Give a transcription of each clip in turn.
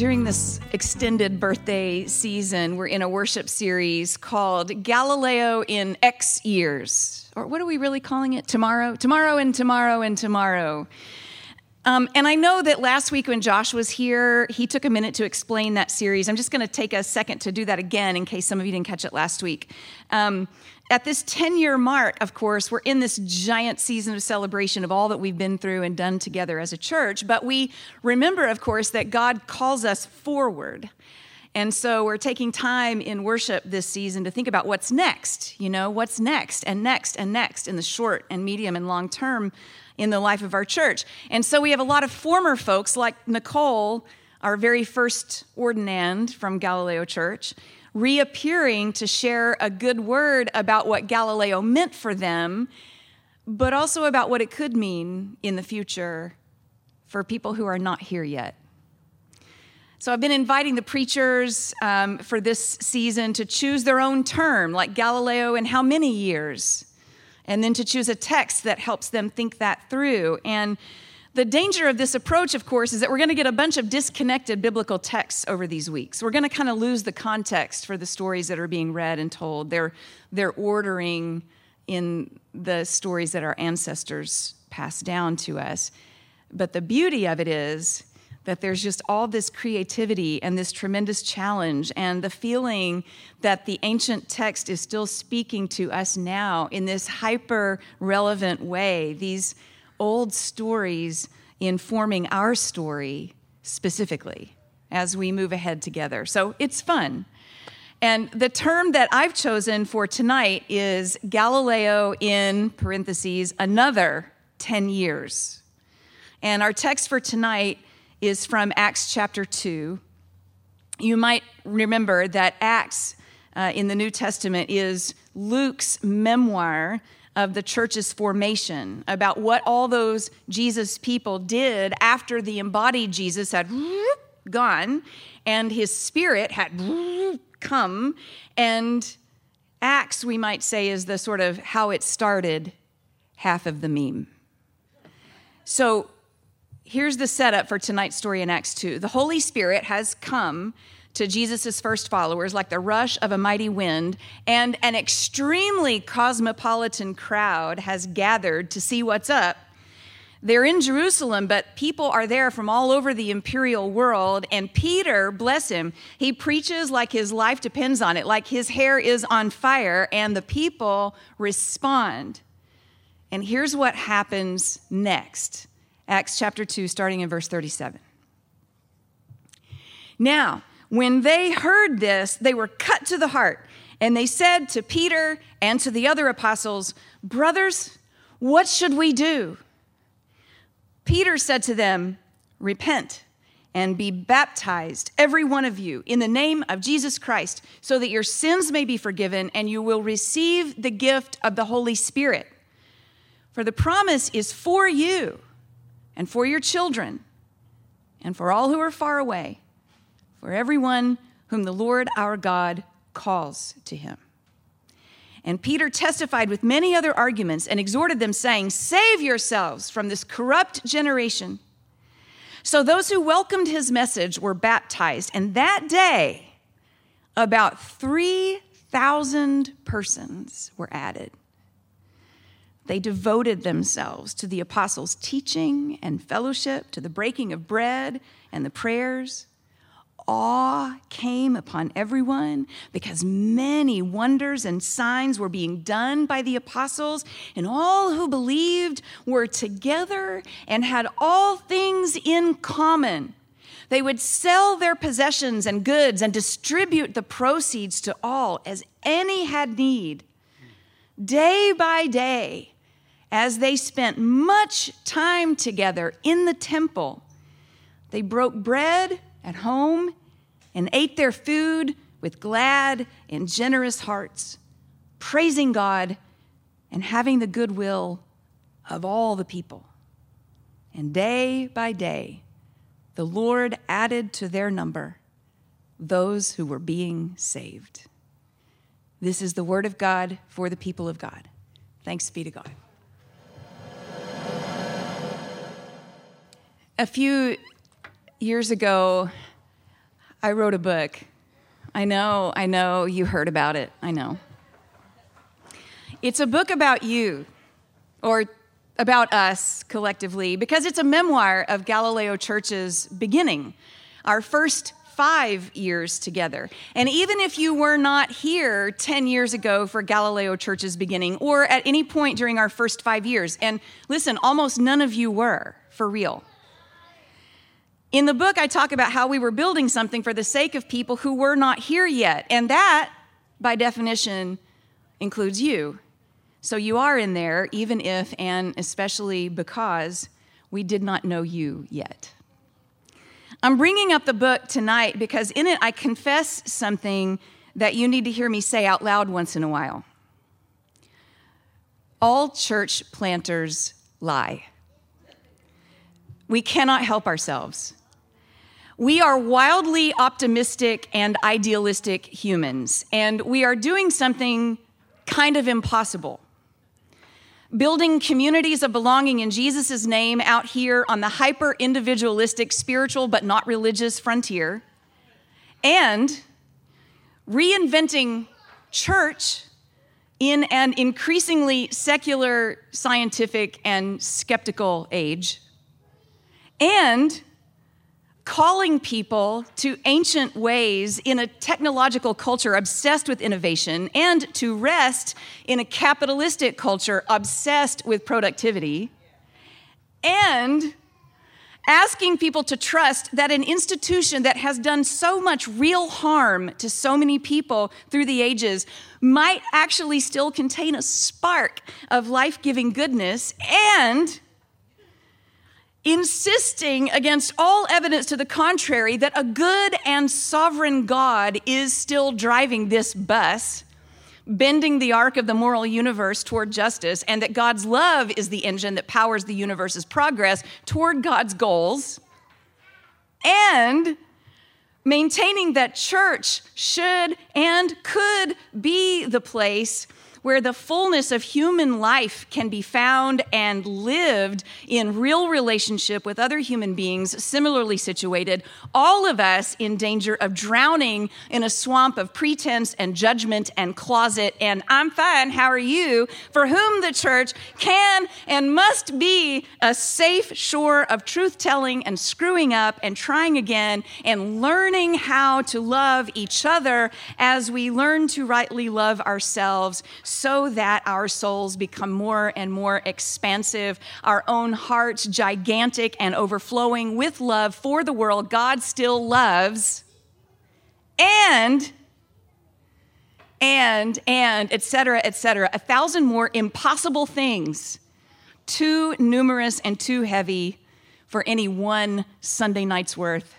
During this extended birthday season, we're in a worship series called Galileo in X Years. Or what are we really calling it? Tomorrow? Tomorrow and tomorrow and tomorrow. Um, and I know that last week when Josh was here, he took a minute to explain that series. I'm just going to take a second to do that again in case some of you didn't catch it last week. Um, at this 10 year mark, of course, we're in this giant season of celebration of all that we've been through and done together as a church. But we remember, of course, that God calls us forward. And so we're taking time in worship this season to think about what's next, you know, what's next and next and next in the short and medium and long term in the life of our church. And so we have a lot of former folks like Nicole, our very first ordinand from Galileo Church reappearing to share a good word about what Galileo meant for them, but also about what it could mean in the future for people who are not here yet. So I've been inviting the preachers um, for this season to choose their own term, like Galileo and how many years, and then to choose a text that helps them think that through. And the danger of this approach, of course, is that we're going to get a bunch of disconnected biblical texts over these weeks. We're going to kind of lose the context for the stories that are being read and told. They're, they're ordering in the stories that our ancestors passed down to us. But the beauty of it is that there's just all this creativity and this tremendous challenge, and the feeling that the ancient text is still speaking to us now in this hyper relevant way. These old stories informing our story specifically as we move ahead together. So it's fun. And the term that I've chosen for tonight is Galileo in parentheses, another 10 years. And our text for tonight is from Acts chapter 2. You might remember that Acts uh, in the New Testament is Luke's memoir of the church's formation, about what all those Jesus people did after the embodied Jesus had gone and his spirit had come. And Acts, we might say, is the sort of how it started half of the meme. So here's the setup for tonight's story in Acts 2. The Holy Spirit has come to Jesus' first followers like the rush of a mighty wind, and an extremely cosmopolitan crowd has gathered to see what's up. They're in Jerusalem, but people are there from all over the imperial world. And Peter, bless him, he preaches like his life depends on it, like his hair is on fire, and the people respond. And here's what happens next Acts chapter 2, starting in verse 37. Now, when they heard this, they were cut to the heart, and they said to Peter and to the other apostles, Brothers, what should we do? Peter said to them, Repent and be baptized, every one of you, in the name of Jesus Christ, so that your sins may be forgiven and you will receive the gift of the Holy Spirit. For the promise is for you and for your children and for all who are far away for everyone whom the Lord our God calls to him. And Peter testified with many other arguments and exhorted them, saying, Save yourselves from this corrupt generation. So those who welcomed his message were baptized, and that day, about 3,000 persons were added. They devoted themselves to the apostles' teaching and fellowship, to the breaking of bread and the prayers awe came upon everyone because many wonders and signs were being done by the apostles, and all who believed were together and had all things in common. They would sell their possessions and goods and distribute the proceeds to all as any had need. Day by day, as they spent much time together in the temple, they broke bread at home and ate their food with glad and generous hearts, praising God and having the goodwill of all the people. And day by day, the Lord added to their number those who were being saved. This is the word of God for the people of God. Thanks be to God. A few years ago, I wrote a book. I know, I know you heard about it. I know. It's a book about you, or about us collectively, because it's a memoir of Galileo Church's beginning, our first five years together. And even if you were not here 10 years ago for Galileo Church's beginning, or at any point during our first five years, and listen, almost none of you were, for real. In the book, I talk about how we were building something for the sake of people who were not here yet. And that, by definition, includes you. So you are in there, even if and especially because we did not know you yet. I'm bringing up the book tonight because in it I confess something that you need to hear me say out loud once in a while. All church planters lie. We cannot help ourselves. We are wildly optimistic and idealistic humans, and we are doing something kind of impossible. Building communities of belonging in Jesus' name out here on the hyper individualistic, spiritual, but not religious frontier, and reinventing church in an increasingly secular, scientific, and skeptical age, and calling people to ancient ways in a technological culture obsessed with innovation and to rest in a capitalistic culture obsessed with productivity, and asking people to trust that an institution that has done so much real harm to so many people through the ages might actually still contain a spark of life giving goodness and insisting against all evidence to the contrary that a good and sovereign God is still driving this bus, bending the arc of the moral universe toward justice, and that God's love is the engine that powers the universe's progress toward God's goals, and maintaining that church should and could be the place where the fullness of human life can be found and lived in real relationship with other human beings similarly situated, all of us in danger of drowning in a swamp of pretense and judgment and closet. And I'm fine, how are you? For whom the church can and must be a safe shore of truth telling and screwing up and trying again and learning how to love each other as we learn to rightly love ourselves so that our souls become more and more expansive, our own hearts gigantic and overflowing with love for the world God still loves, and and and etc etc a thousand more impossible things. Too numerous and too heavy for any one sunday night's worth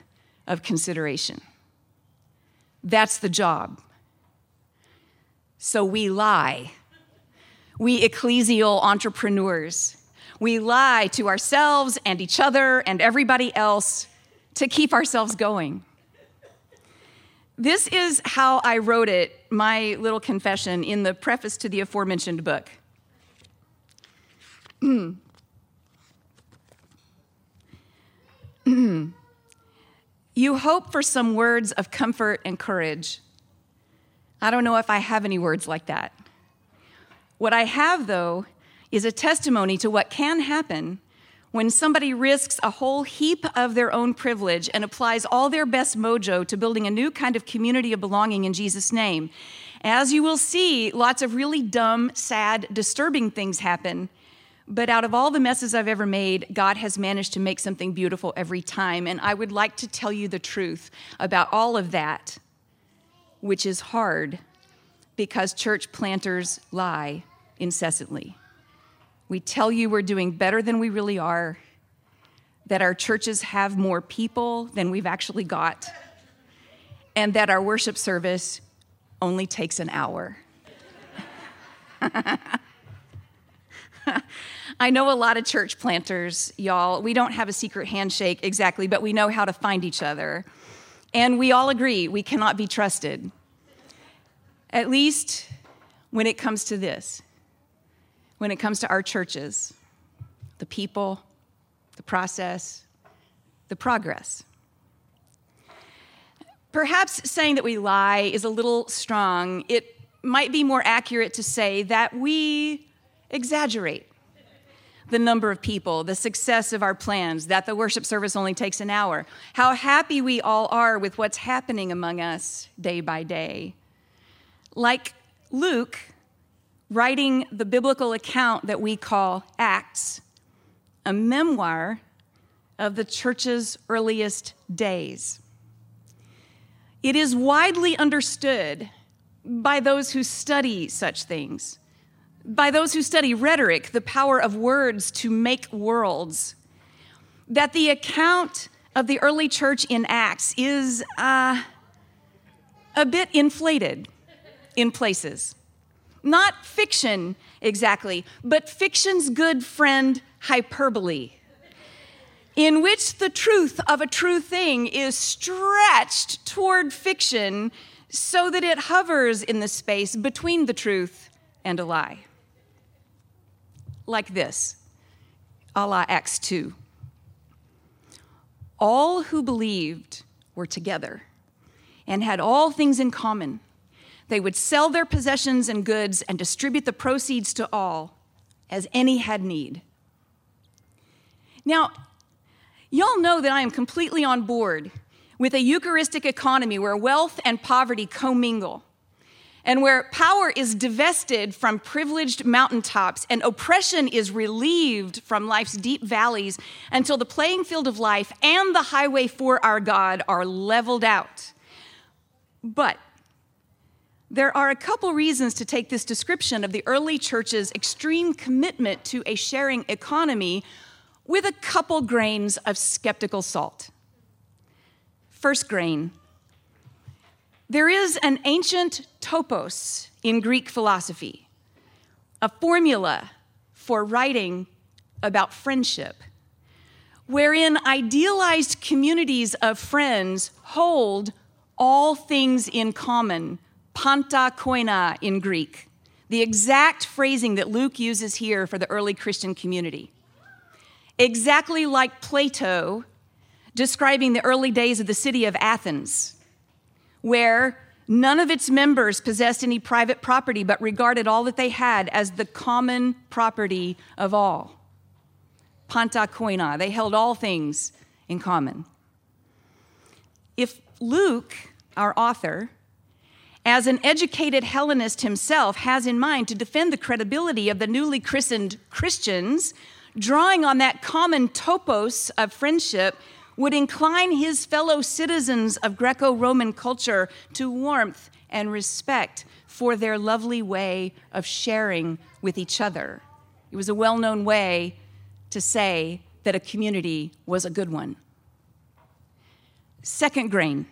of consideration. That's the job so we lie. We ecclesial entrepreneurs. We lie to ourselves and each other and everybody else to keep ourselves going. This is how I wrote it, my little confession, in the preface to the aforementioned book. you hope for some words of comfort and courage I don't know if I have any words like that. What I have, though, is a testimony to what can happen when somebody risks a whole heap of their own privilege and applies all their best mojo to building a new kind of community of belonging in Jesus' name. As you will see, lots of really dumb, sad, disturbing things happen. But out of all the messes I've ever made, God has managed to make something beautiful every time. And I would like to tell you the truth about all of that which is hard because church planters lie incessantly. We tell you we're doing better than we really are, that our churches have more people than we've actually got, and that our worship service only takes an hour. I know a lot of church planters, y'all. We don't have a secret handshake exactly, but we know how to find each other. And we all agree we cannot be trusted. At least when it comes to this, when it comes to our churches, the people, the process, the progress. Perhaps saying that we lie is a little strong. It might be more accurate to say that we exaggerate the number of people, the success of our plans, that the worship service only takes an hour, how happy we all are with what's happening among us day by day. Like Luke, writing the biblical account that we call Acts, a memoir of the church's earliest days. It is widely understood by those who study such things, by those who study rhetoric, the power of words to make worlds, that the account of the early church in Acts is uh, a bit inflated in places. Not fiction exactly, but fiction's good friend, hyperbole in which the truth of a true thing is stretched toward fiction so that it hovers in the space between the truth and a lie. Like this, a Acts 2. All who believed were together and had all things in common. They would sell their possessions and goods and distribute the proceeds to all as any had need. Now, Y'all know that I am completely on board with a Eucharistic economy where wealth and poverty commingle, and where power is divested from privileged mountaintops and oppression is relieved from life's deep valleys until the playing field of life and the highway for our God are leveled out. But there are a couple reasons to take this description of the early church's extreme commitment to a sharing economy with a couple grains of skeptical salt. First grain there is an ancient topos in Greek philosophy, a formula for writing about friendship, wherein idealized communities of friends hold all things in common, panta koina in Greek, the exact phrasing that Luke uses here for the early Christian community. Exactly like Plato describing the early days of the city of Athens, where none of its members possessed any private property but regarded all that they had as the common property of all. Panta koina, they held all things in common. If Luke, our author, as an educated Hellenist himself, has in mind to defend the credibility of the newly christened Christians drawing on that common topos of friendship, would incline his fellow citizens of Greco Roman culture to warmth and respect for their lovely way of sharing with each other. It was a well known way to say that a community was a good one. Second grain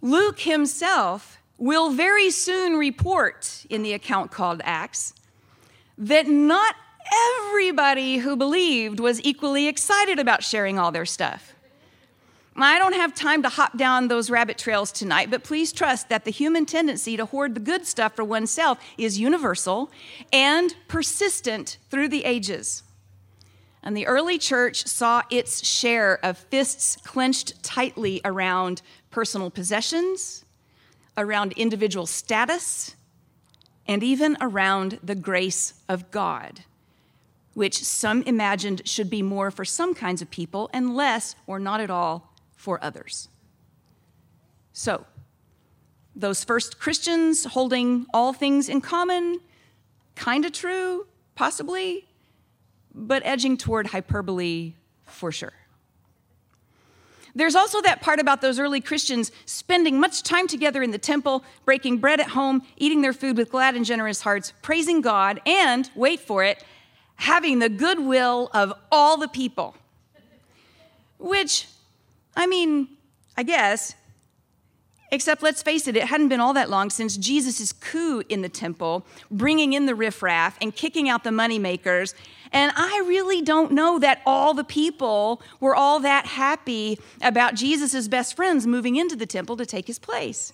Luke himself will very soon report in the account called Acts that not everybody who believed was equally excited about sharing all their stuff. I don't have time to hop down those rabbit trails tonight, but please trust that the human tendency to hoard the good stuff for oneself is universal and persistent through the ages. And the early church saw its share of fists clenched tightly around personal possessions, around individual status, and even around the grace of God which some imagined should be more for some kinds of people and less or not at all for others. So, those first Christians holding all things in common, kind of true, possibly, but edging toward hyperbole for sure. There's also that part about those early Christians spending much time together in the temple, breaking bread at home, eating their food with glad and generous hearts, praising God, and, wait for it, having the goodwill of all the people. Which, I mean, I guess, Except, let's face it, it hadn't been all that long since Jesus' coup in the temple, bringing in the riffraff and kicking out the moneymakers. And I really don't know that all the people were all that happy about Jesus' best friends moving into the temple to take his place.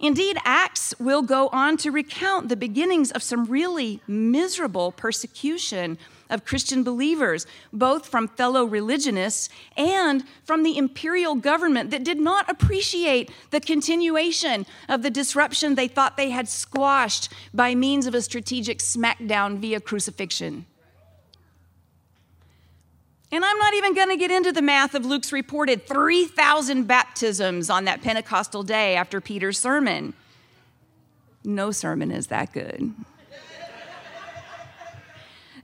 Indeed, Acts will go on to recount the beginnings of some really miserable persecution of Christian believers, both from fellow religionists and from the imperial government that did not appreciate the continuation of the disruption they thought they had squashed by means of a strategic smackdown via crucifixion. And I'm not even going to get into the math of Luke's reported 3,000 baptisms on that Pentecostal day after Peter's sermon. No sermon is that good.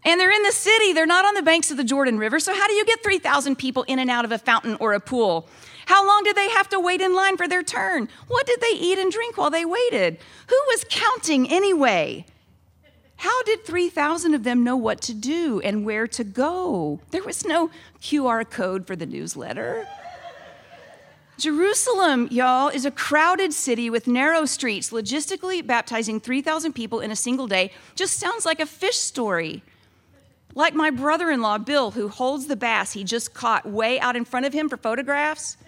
And they're in the city, they're not on the banks of the Jordan River. So, how do you get 3,000 people in and out of a fountain or a pool? How long did they have to wait in line for their turn? What did they eat and drink while they waited? Who was counting anyway? How did 3,000 of them know what to do and where to go? There was no QR code for the newsletter. Jerusalem, y'all, is a crowded city with narrow streets. Logistically, baptizing 3,000 people in a single day just sounds like a fish story. Like my brother in law, Bill, who holds the bass he just caught way out in front of him for photographs.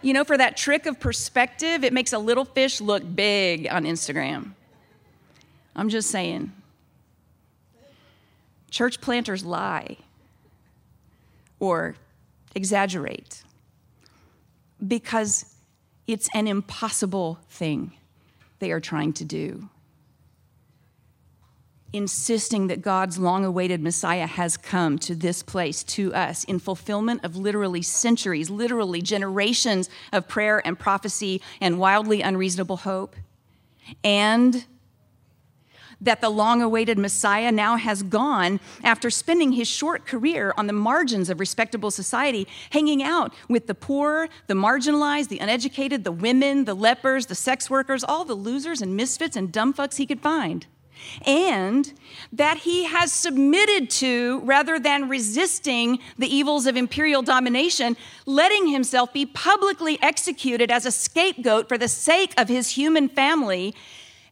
You know, for that trick of perspective, it makes a little fish look big on Instagram. I'm just saying. Church planters lie or exaggerate because it's an impossible thing they are trying to do insisting that God's long awaited Messiah has come to this place, to us, in fulfillment of literally centuries, literally generations of prayer and prophecy and wildly unreasonable hope. And that the long awaited Messiah now has gone after spending his short career on the margins of respectable society, hanging out with the poor, the marginalized, the uneducated, the women, the lepers, the sex workers, all the losers and misfits and dumb fucks he could find. And that he has submitted to, rather than resisting the evils of imperial domination, letting himself be publicly executed as a scapegoat for the sake of his human family,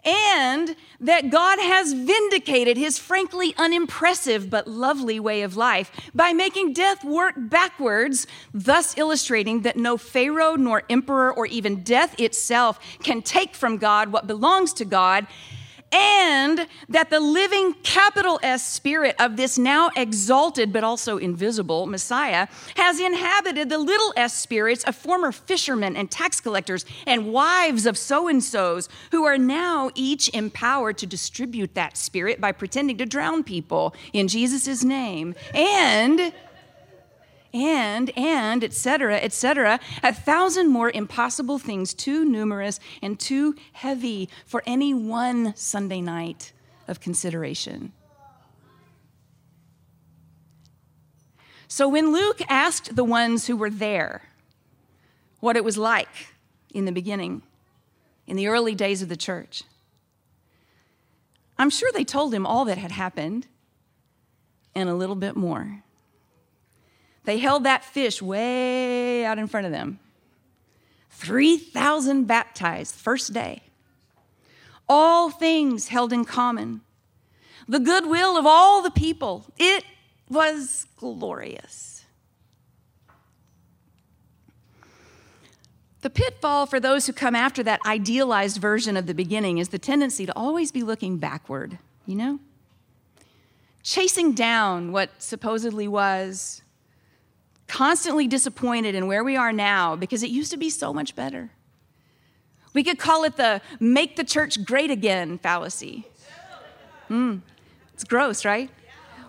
and that God has vindicated his frankly unimpressive but lovely way of life by making death work backwards, thus illustrating that no Pharaoh nor emperor or even death itself can take from God what belongs to God and that the living capital S spirit of this now exalted but also invisible Messiah has inhabited the little s spirits of former fishermen and tax collectors and wives of so and so's who are now each empowered to distribute that spirit by pretending to drown people in Jesus' name. And and, and, etc., etc., a thousand more impossible things too numerous and too heavy for any one Sunday night of consideration. So when Luke asked the ones who were there what it was like in the beginning, in the early days of the church, I'm sure they told him all that had happened and a little bit more. They held that fish way out in front of them. 3,000 baptized, first day. All things held in common. The goodwill of all the people. It was glorious. The pitfall for those who come after that idealized version of the beginning is the tendency to always be looking backward, you know? Chasing down what supposedly was, constantly disappointed in where we are now because it used to be so much better. We could call it the make the church great again fallacy. Mm, it's gross, right?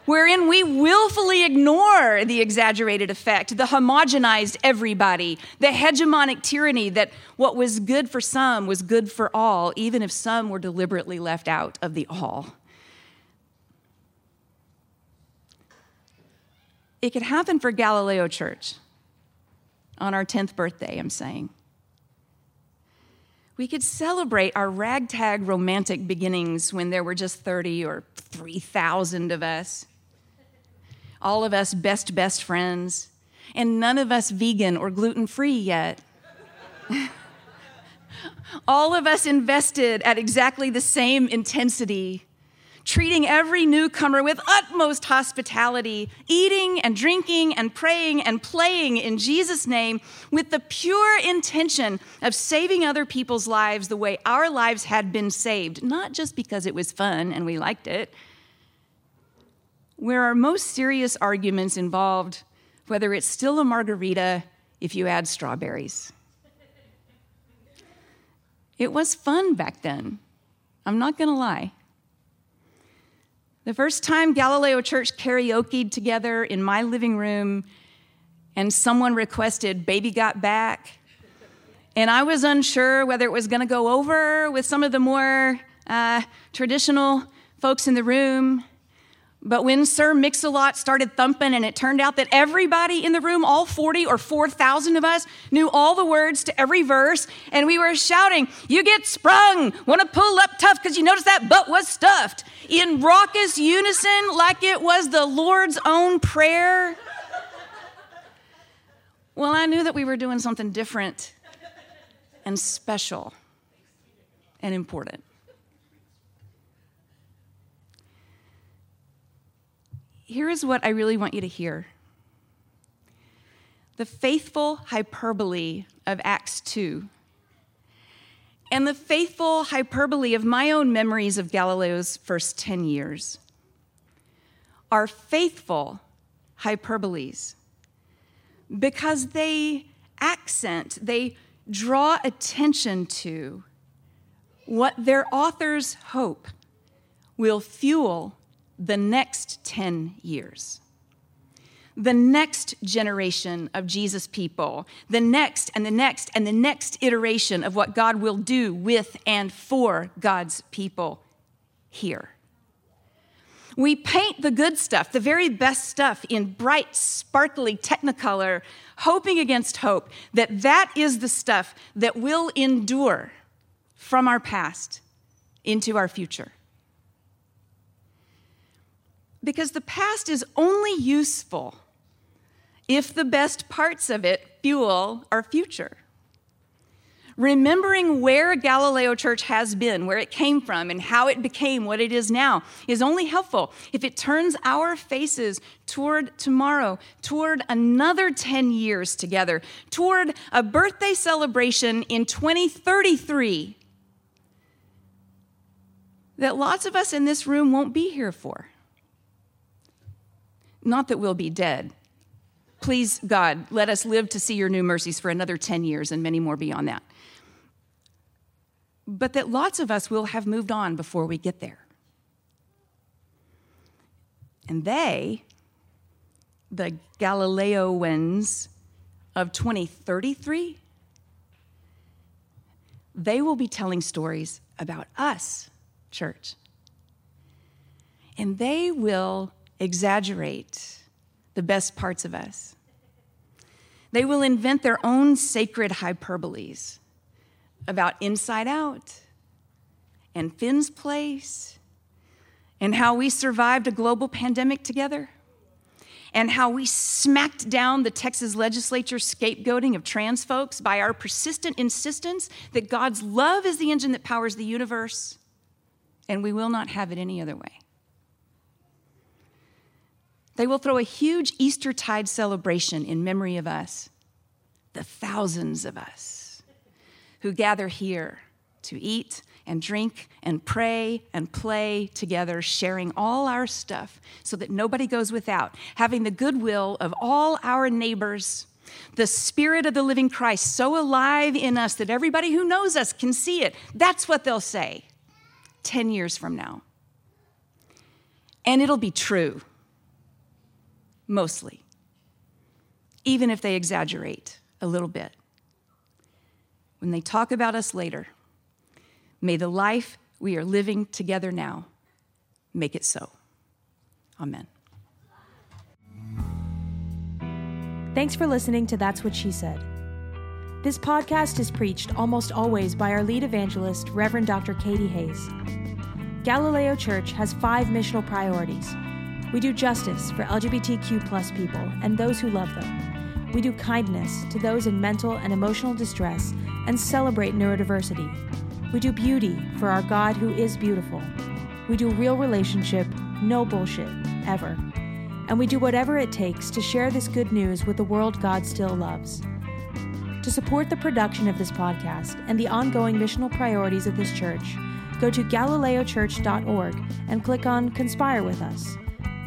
Wherein we willfully ignore the exaggerated effect, the homogenized everybody, the hegemonic tyranny that what was good for some was good for all, even if some were deliberately left out of the all. It could happen for Galileo Church on our 10th birthday, I'm saying. We could celebrate our ragtag romantic beginnings when there were just 30 or 3,000 of us. All of us best, best friends, and none of us vegan or gluten free yet. all of us invested at exactly the same intensity, treating every newcomer with utmost hospitality, eating and drinking and praying and playing in Jesus' name with the pure intention of saving other people's lives the way our lives had been saved, not just because it was fun and we liked it. Where our most serious arguments involved whether it's still a margarita if you add strawberries. It was fun back then. I'm not going to lie. The first time Galileo Church karaokeed together in my living room and someone requested Baby Got Back, and I was unsure whether it was going to go over with some of the more uh, traditional folks in the room. But when Sir Mix-a-Lot started thumping, and it turned out that everybody in the room, all 40 or 4,000 of us, knew all the words to every verse, and we were shouting, You get sprung! Want to pull up tough because you noticed that butt was stuffed, in raucous unison, like it was the Lord's own prayer. Well, I knew that we were doing something different and special and important. Here is what I really want you to hear. The faithful hyperbole of Acts 2 and the faithful hyperbole of my own memories of Galileo's first 10 years are faithful hyperboles because they accent, they draw attention to what their authors hope will fuel the next 10 years. The next generation of Jesus people, the next and the next and the next iteration of what God will do with and for God's people here. We paint the good stuff, the very best stuff, in bright, sparkly technicolor, hoping against hope that that is the stuff that will endure from our past into our future because the past is only useful if the best parts of it fuel our future. Remembering where Galileo Church has been, where it came from, and how it became what it is now is only helpful if it turns our faces toward tomorrow, toward another 10 years together, toward a birthday celebration in 2033 that lots of us in this room won't be here for. Not that we'll be dead. Please, God, let us live to see your new mercies for another 10 years and many more beyond that. But that lots of us will have moved on before we get there. And they, the Galileoans of 2033, they will be telling stories about us, church. And they will exaggerate the best parts of us. They will invent their own sacred hyperboles about Inside Out and Finn's Place and how we survived a global pandemic together and how we smacked down the Texas legislature scapegoating of trans folks by our persistent insistence that God's love is the engine that powers the universe and we will not have it any other way. They will throw a huge Eastertide celebration in memory of us, the thousands of us who gather here to eat and drink and pray and play together, sharing all our stuff so that nobody goes without, having the goodwill of all our neighbors, the Spirit of the living Christ so alive in us that everybody who knows us can see it. That's what they'll say 10 years from now. And it'll be true mostly, even if they exaggerate a little bit. When they talk about us later, may the life we are living together now make it so. Amen. Thanks for listening to That's What She Said. This podcast is preached almost always by our lead evangelist, Reverend Dr. Katie Hays. Galileo Church has five missional priorities we do justice for LGBTQ plus people and those who love them. We do kindness to those in mental and emotional distress and celebrate neurodiversity. We do beauty for our God who is beautiful. We do real relationship, no bullshit, ever. And we do whatever it takes to share this good news with the world God still loves. To support the production of this podcast and the ongoing missional priorities of this church, go to galileochurch.org and click on Conspire with Us.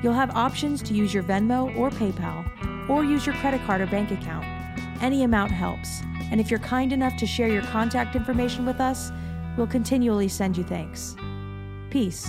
You'll have options to use your Venmo or PayPal, or use your credit card or bank account. Any amount helps, and if you're kind enough to share your contact information with us, we'll continually send you thanks. Peace.